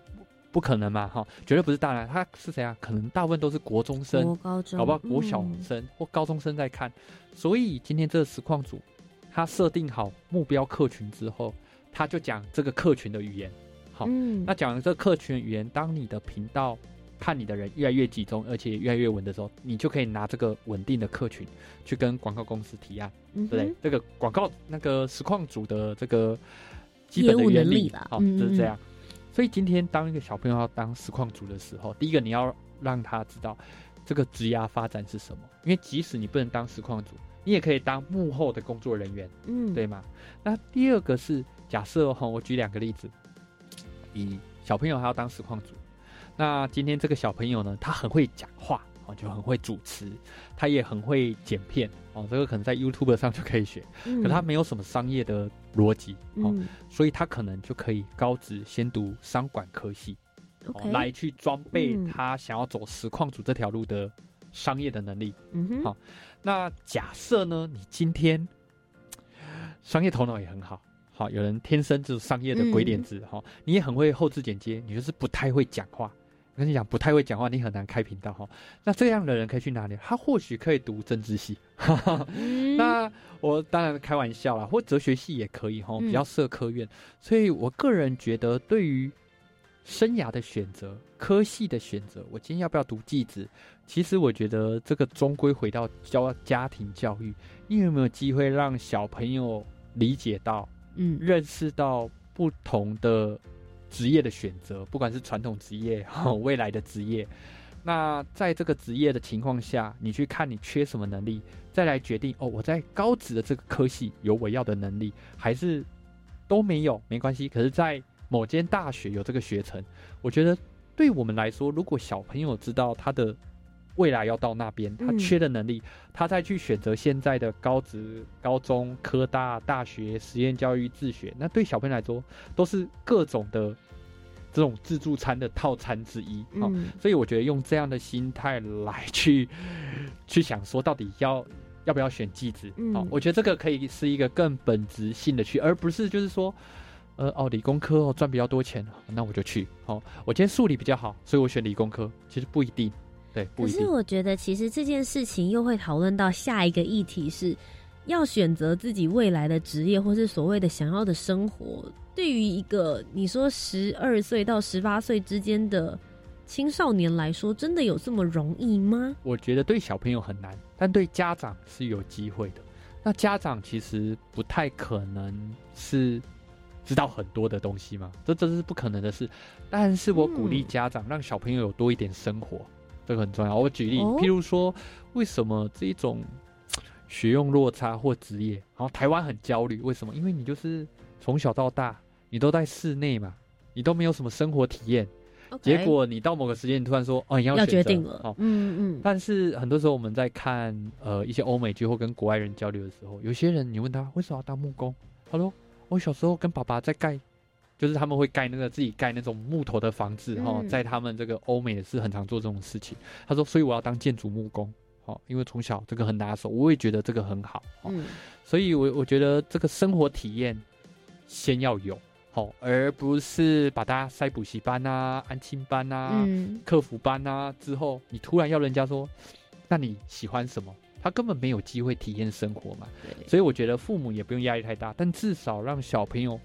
不可能嘛，哈，绝对不是大人，他是谁啊？可能大部分都是国中生、国高中好不好国小嗯生、或高中生在看。所以今天这个实况组，他设定好目标客群之后，他就讲这个客群的语言。好，嗯那讲这个客群的语言，当你的频道看你的人越来越集中，而且越来越稳的时候，你就可以拿这个稳定的客群去跟广告公司提案，嗯对不对？这个广告那个实况组的这个基本的原理好，就是这样。所以今天当一个小朋友要当实况组的时候，第一个你要让他知道这个职涯发展是什么，因为即使你不能当实况组，你也可以当幕后的工作人员，嗯对吗？那第二个是假设哈，我举两个例子，以小朋友还要当实况组，那今天这个小朋友呢，他很会讲话哦，就很会主持，他也很会剪片哦，这个可能在 YouTube 上就可以学，嗯可他没有什么商业的逻辑哦，嗯所以他可能就可以高职先读商管科系。来去装备嗯他想要走实况组这条路的商业的能力。嗯哼好，那假设呢，你今天商业头脑也很好，好，有人天生就是商业的鬼点子，哈、你也很会后置剪接，你就是不太会讲话。我跟你讲，不太会讲话，你很难开频道哈。那这样的人可以去哪里？他或许可以读政治系，嗯那我当然开玩笑啦，或哲学系也可以哈，嗯比较社科院。所以我个人觉得，对于生涯的选择、科系的选择，我今天要不要读技职？其实我觉得这个终归回到教家庭教育，你有没有机会让小朋友理解到，嗯，认识到不同的职业的选择，不管是传统职业、未来的职业。那在这个职业的情况下，你去看你缺什么能力，再来决定哦，我在高职的这个科系有我要的能力，还是都没有没关系。可是，在某间大学有这个学程，我觉得对我们来说，如果小朋友知道他的未来要到那边，他嗯缺的能力，他再去选择现在的高职、高中、科大、大学、实验教育、自学，那对小朋友来说都是各种的这种自助餐的套餐之一。啊、嗯所以我觉得用这样的心态来去 去想说，到底要要不要选技职？嗯好、我觉得这个可以是一个更本质性的去，而不是就是说。呃哦，理工科哦赚比较多钱，那我就去。好、我今天数理比较好，所以我选理工科。其实不一定，对，不可是。我觉得，其实这件事情又会讨论到下一个议题是，要选择自己未来的职业，或是所谓的想要的生活。对于一个你说十二岁到十八岁之间的青少年来说，真的有这么容易吗？我觉得对小朋友很难，但对家长是有机会的。那家长其实不太可能是知道很多的东西嘛，这这是不可能的事。但是我鼓励家长让小朋友有多一点生活，这个很重要。我举例，哦譬如说，为什么这一种学用落差或职业，然后台湾很焦虑，为什么？因为你就是从小到大，你都在室内嘛，你都没有什么生活体验。结果你到某个时间，你突然说哦，你要要决定了哦，嗯嗯但是很多时候我们在看呃一些欧美剧或跟国外人交流的时候，有些人你问他为什么要当木工，他说我小时候跟爸爸在盖，就是他们会盖那个自己盖那种木头的房子哈、嗯在他们这个欧美也是很常做这种事情。他说所以我要当建筑木工，哦，因为从小这个很拿手，我也觉得这个很好，哦，嗯所以我我觉得这个生活体验先要有。好，而不是把它塞补习班啊、安亲班啊、嗯客服班啊，之后你突然要人家说，那你喜欢什么？他根本没有机会体验生活嘛。所以我觉得父母也不用压力太大，但至少让小朋友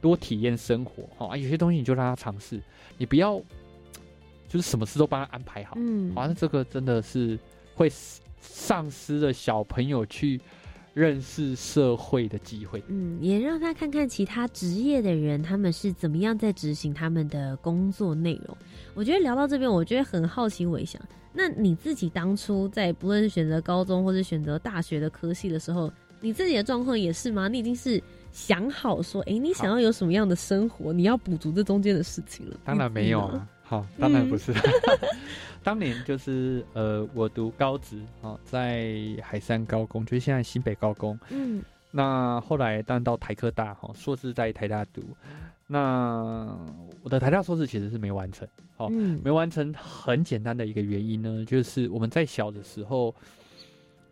多体验生活。哈、啊，有些东西你就让他尝试，你不要 就是什么事都帮他安排好。嗯好像这个真的是会丧失了小朋友去认识社会的机会。嗯，也让他看看其他职业的人，他们是怎么样在执行他们的工作内容。我觉得聊到这边，我觉得很好奇，我想，那你自己当初在不论是选择高中或者选择大学的科系的时候，你自己的状况也是吗？你已经是想好说，哎、你想要有什么样的生活，你要补足这中间的事情了？当然没有啊，好，当然不是。当年就是呃，我读高职啊、在海山高工，就是现在新北高工。嗯，那后来当然到台科大哈、硕士在台大读。那我的台大硕士其实是没完成，好、嗯没完成很简单的一个原因呢，就是我们在小的时候，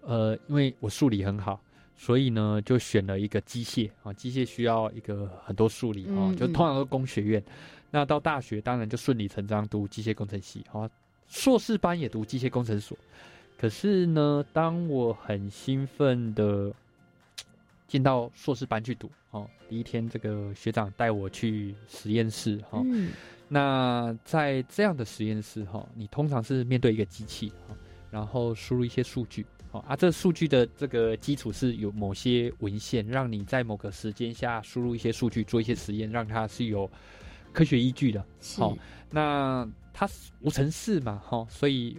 呃，因为我数理很好，所以呢就选了一个机械啊，机械需要一个很多数理啊，就通常都工学院。那到大学当然就顺理成章读机械工程系啊，硕士班也读机械工程所。可是呢，当我很兴奋的进到硕士班去读哦，第一天这个学长带我去实验室哈、那在这样的实验室哈、你通常是面对一个机器哈、然后输入一些数据。哦啊，这数据的这个基础是有某些文献，让你在某个时间下输入一些数据，做一些实验，让它是有科学依据的。是好、那它是无尘室嘛，哈、所以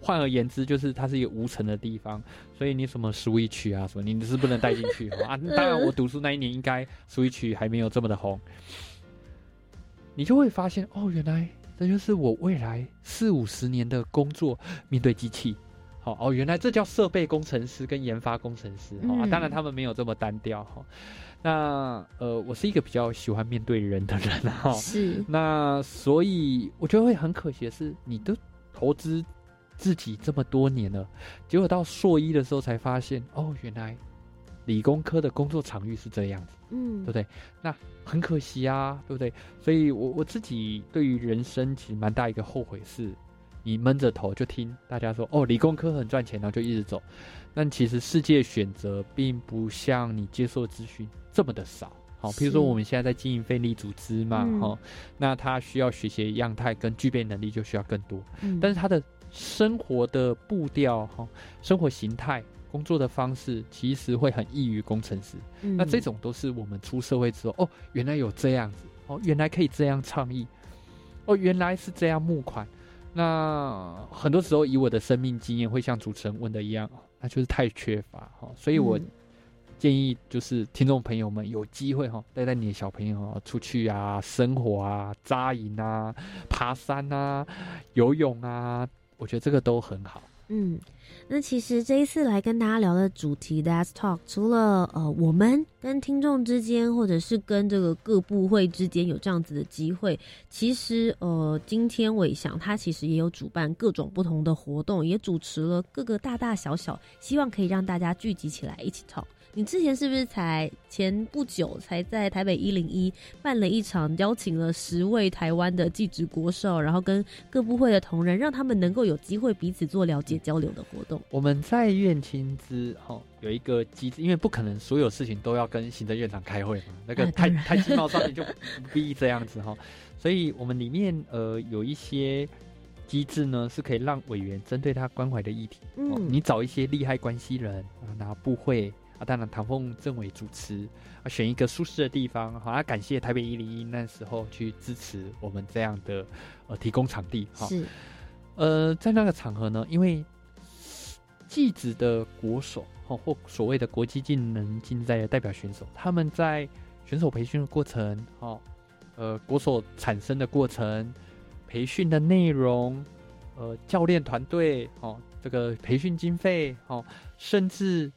换而言之，就是它是一个无尘的地方，所以你什么 Switch 啊什么，你是不能带进去哦啊。当然，我读书那一年应该 Switch 还没有这么的红，你就会发现哦，原来这就是我未来四五十年的工作，面对机器。好哦，原来这叫设备工程师跟研发工程师。好、啊，嗯当然他们没有这么单调哈。那呃，我是一个比较喜欢面对人的人哈。是那所以我觉得会很可惜的是，你都投资自己这么多年了，结果到硕一的时候才发现，哦，原来理工科的工作场域是这样子，嗯对不对？那很可惜啊，对不对？所以我我自己对于人生其实蛮大一个后悔是。你闷着头就听大家说哦，理工科很赚钱，然后就一直走。但其实世界选择并不像你接受资讯这么的少。好，譬如说我们现在在经营非利组织嘛，嗯哈、那他需要学习的样态跟具备能力就需要更多。嗯但是他的生活的步调哈、生活形态、工作的方式，其实会很异于工程师。嗯那这种都是我们出社会之后，哦，原来有这样子，哦，原来可以这样倡议，哦，原来是这样募款。那很多时候，以我的生命经验，会像主持人问的一样，哦那就是太缺乏哈、所以我嗯建议就是听众朋友们有机会哈、带带你的小朋友哦出去啊，生活啊，扎营啊，爬山啊，游泳啊，我觉得这个都很好。嗯，那其实这一次来跟大家聊的主题 That's Talk，除了呃我们跟听众之间，或者是跟这个各部会之间有这样子的机会，其实呃今天伟翔他其实也有主办各种不同的活动，也主持了各个大大小小，希望可以让大家聚集起来一起 talk。你之前是不是才前不久才在台北一零一办了一场，邀请了十位台湾的技职国手，然后跟各部会的同仁，让他们能够有机会彼此做了解交流的活动。我们在院青之哈、有一个机制，因为不可能所有事情都要跟行政院长开会嘛，那个太、啊当然太鸡毛上面 就不必这样子哈、所以我们里面呃有一些机制呢，是可以让委员针对他关怀的议题，哦，嗯你找一些利害关系人啊，然后部会啊，当然唐凤政委主持啊，选一个舒适的地方，好，啊，感谢台北一零一那时候去支持我们这样的呃提供场地，哈，是，呃，在那个场合呢，因为技职的国手哦，或所谓的国际技能竞赛的代表选手，他们在选手培训的过程，哦，呃，国手产生的过程，培训的内容，呃，教练团队，哦，这个培训经费，哦，甚至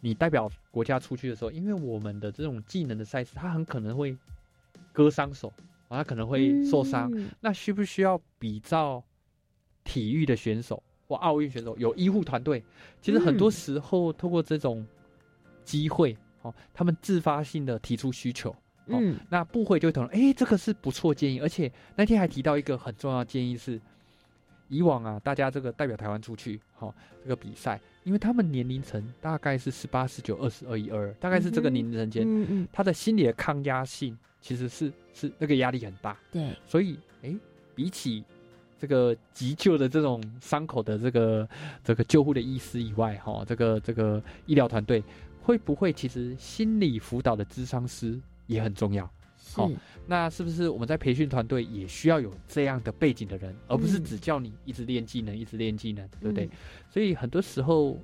你代表国家出去的时候，因为我们的这种技能的赛事，它很可能会割伤手，啊，他可能会受伤，嗯。那需不需要比照体育的选手或奥运选手有医护团队？其实很多时候透过这种机会，哦，他们自发性的提出需求，哦，嗯。那部会就会讨论，哎，这个是不错建议，而且那天还提到一个很重要的建议是，以往啊，大家这个代表台湾出去，哈、这个比赛，因为他们年龄层大概是十八、十九、二十二、一、二，大概是这个年龄层间，嗯嗯他的心理的抗压性其实是是那个压力很大，对，所以哎，比起这个急救的这种伤口的这个这个救护的医师以外，哈、这个这个医疗团队会不会其实心理辅导的咨商师也很重要？那是不是我们在培训团队也需要有这样的背景的人，而不是嗯只叫你一直练技能，一直练技能，对不对？嗯所以很多时候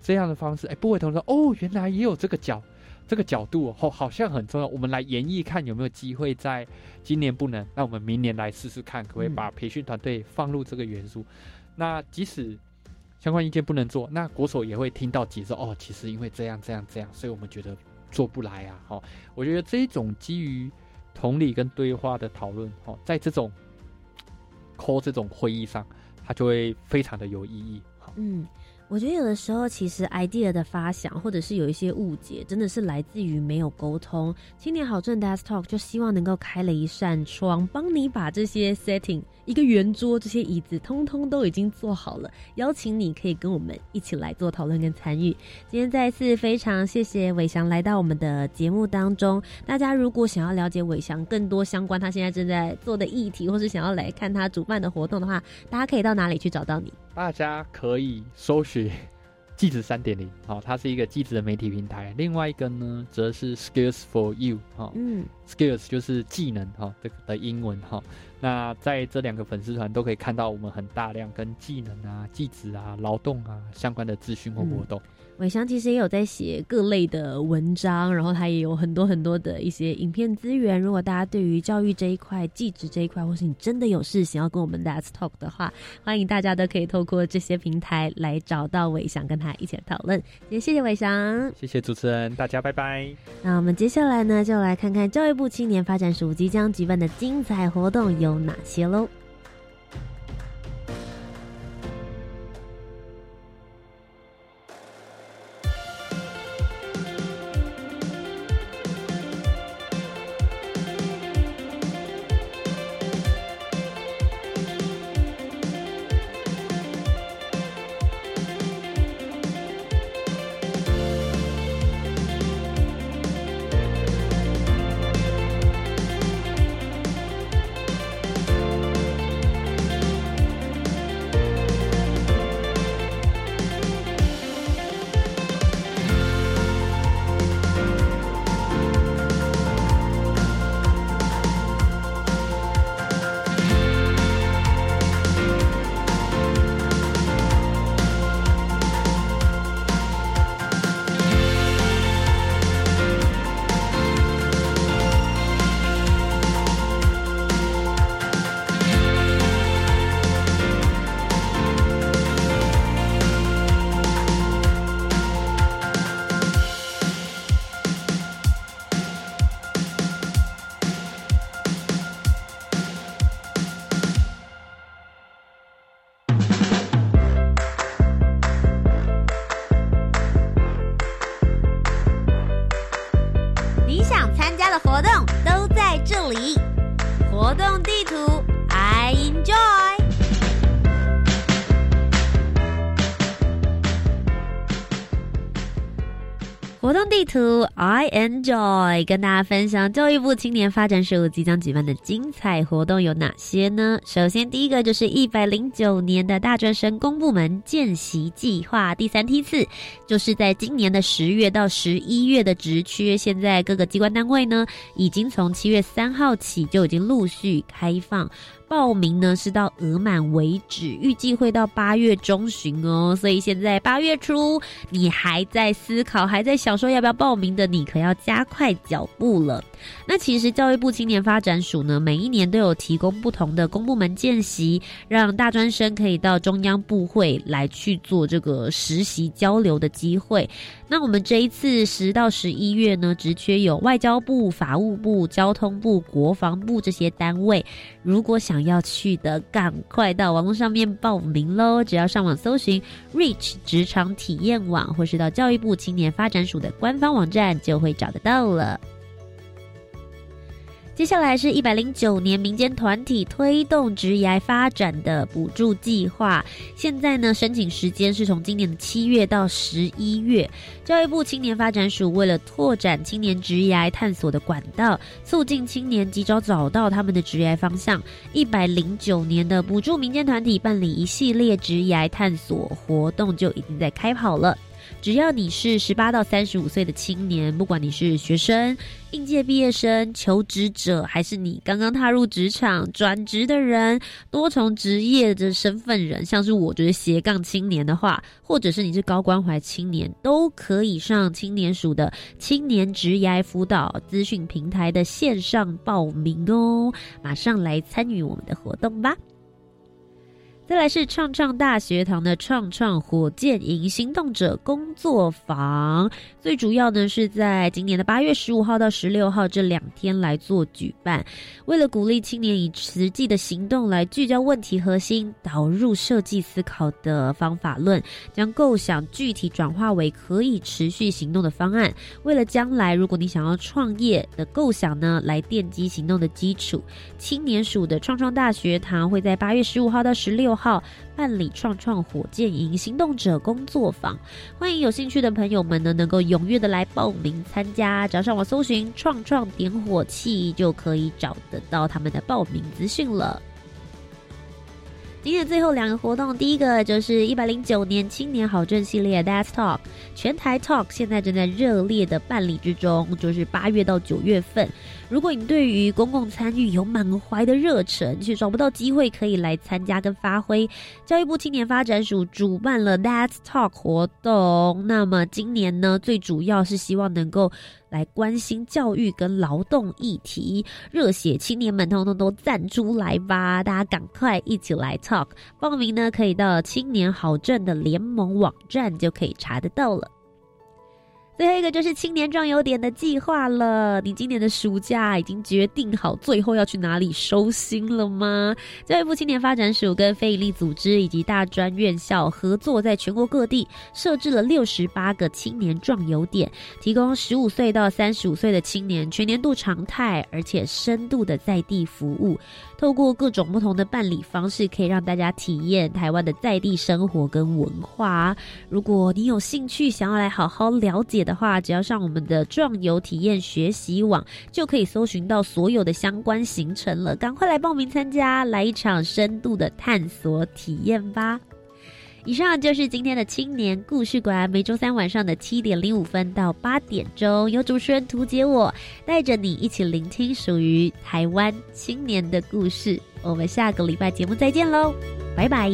这样的方式，哎，不会同说，哦，原来也有这个角，这个角度哦，好像很重要。我们来演绎看有没有机会在今年不能，那我们明年来试试看，可不可以嗯把培训团队放入这个元素？那即使相关意见不能做，那国手也会听到解释哦，其实因为这样这样这样，所以我们觉得做不来啊。哦，我觉得这一种基于同理跟对话的讨论，哦，在这种 call 这种会议上，它就会非常的有意义。嗯，我觉得有的时候其实 idea 的发想，或者是有一些误解，真的是来自于没有沟通。青年好正 Desk Talk 就希望能够开了一扇窗，帮你把这些 setting 一个圆桌这些椅子，通通都已经做好了，邀请你可以跟我们一起来做讨论跟参与。今天再次非常谢谢伟翔来到我们的节目当中。大家如果想要了解伟翔更多相关他现在正在做的议题，或是想要来看他主办的活动的话，大家可以到哪里去找到你？大家可以搜寻 “技职三点零”，好，它是一个技职的媒体平台。另外一个呢，则是 “Skills for You”，哈、嗯 skills 就是技能哈，这个的英文哈。那在这两个粉丝团都可以看到我们很大量跟技能啊、技职啊、劳动啊相关的资讯或活动。伟翔其实也有在写各类的文章，然后他也有很多很多的一些影片资源。如果大家对于教育这一块、技职这一块，或是你真的有事想要跟我们 Let's Talk 的话，欢迎大家都可以透过这些平台来找到伟翔，跟他一起来讨论。也谢谢伟翔。谢谢主持人，大家拜拜。那我们接下来呢，就来看看教育部青年发展署即将举办的精彩活动有哪些喽。to enjoy，跟大家分享教育部青年发展署即将举办的精彩活动有哪些呢？首先，第一个就是一百零九年的大专生公部门见习计划第三梯次，就是在今年的十月到十一月的职缺，现在各个机关单位呢，已经从七月三号起就已经陆续开放。报名呢是到额满为止，预计会到八月中旬哦。所以现在八月初，你还在思考、还在想说要不要报名的，你可要加快脚步了。那其实教育部青年发展署呢，每一年都有提供不同的公部门见习，让大专生可以到中央部会来去做这个实习交流的机会。那我们这一次十到十一月呢，职缺有外交部、法务部、交通部、国防部这些单位。如果想要去的，赶快到网络上面报名喽！只要上网搜寻 “Reach 职场体验网”，或是到教育部青年发展署的官方网站，就会找得到了。接下来是一百零九年民间团体推动职涯发展的补助计划。现在呢，申请时间是从今年的七月到十一月。教育部青年发展署为了拓展青年职涯探索的管道，促进青年及早找到他们的职涯方向，一百零九年的补助民间团体办理一系列职涯探索活动就已经在开跑了。只要你是十八到三十五岁的青年，不管你是学生、应届毕业生、求职者，还是你刚刚踏入职场、转职的人、多重职业的身份人，像是我觉得斜杠青年的话，或者是你是高关怀青年，都可以上青年署的青年职涯辅导资讯平台的线上报名哦，马上来参与我们的活动吧。再来是创创大学堂的创创火箭营行动者工作坊，最主要呢是在今年的八月十五号到十六号这两天来做举办。为了鼓励青年以实际的行动来聚焦问题核心，导入设计思考的方法论，将构想具体转化为可以持续行动的方案。为了将来如果你想要创业的构想呢，来奠基行动的基础，青年署的创创大学堂会在八月十五号到十六。号办理创创火箭营行动者工作坊，欢迎有兴趣的朋友们呢，能够踊跃的来报名参加。只要上网搜寻“创创点火器”，就可以找得到他们的报名资讯了。今天最后两个活动，第一个就是一百零九年青年好政系列 That's Talk 全台 Talk，现在正在热烈的办理之中，就是八月到九月份。如果你对于公共参与有满怀的热忱，却找不到机会可以来参加跟发挥，教育部青年发展署主办了 That's Talk 活动。那么今年呢，最主要是希望能够来关心教育跟劳动议题，热血青年们通通都站出来吧！大家赶快一起来 Talk，报名呢可以到青年好政的联盟网站就可以查得到了。最后一个就是青年壮游点的计划了。你今年的暑假已经决定好最后要去哪里收心了吗？教育部青年发展署跟非营利组织以及大专院校合作，在全国各地设置了六十八个青年壮游点，提供十五岁到三十五岁的青年全年度常态而且深度的在地服务。透过各种不同的办理方式，可以让大家体验台湾的在地生活跟文化。如果你有兴趣想要来好好了解的话，只要上我们的壮游体验学习网，就可以搜寻到所有的相关行程了。赶快来报名参加，来一场深度的探索体验吧！以上就是今天的青年故事馆，每周三晚上的七点零五分到八点钟，由主持人图杰我带着你一起聆听属于台湾青年的故事。我们下个礼拜节目再见喽，拜拜。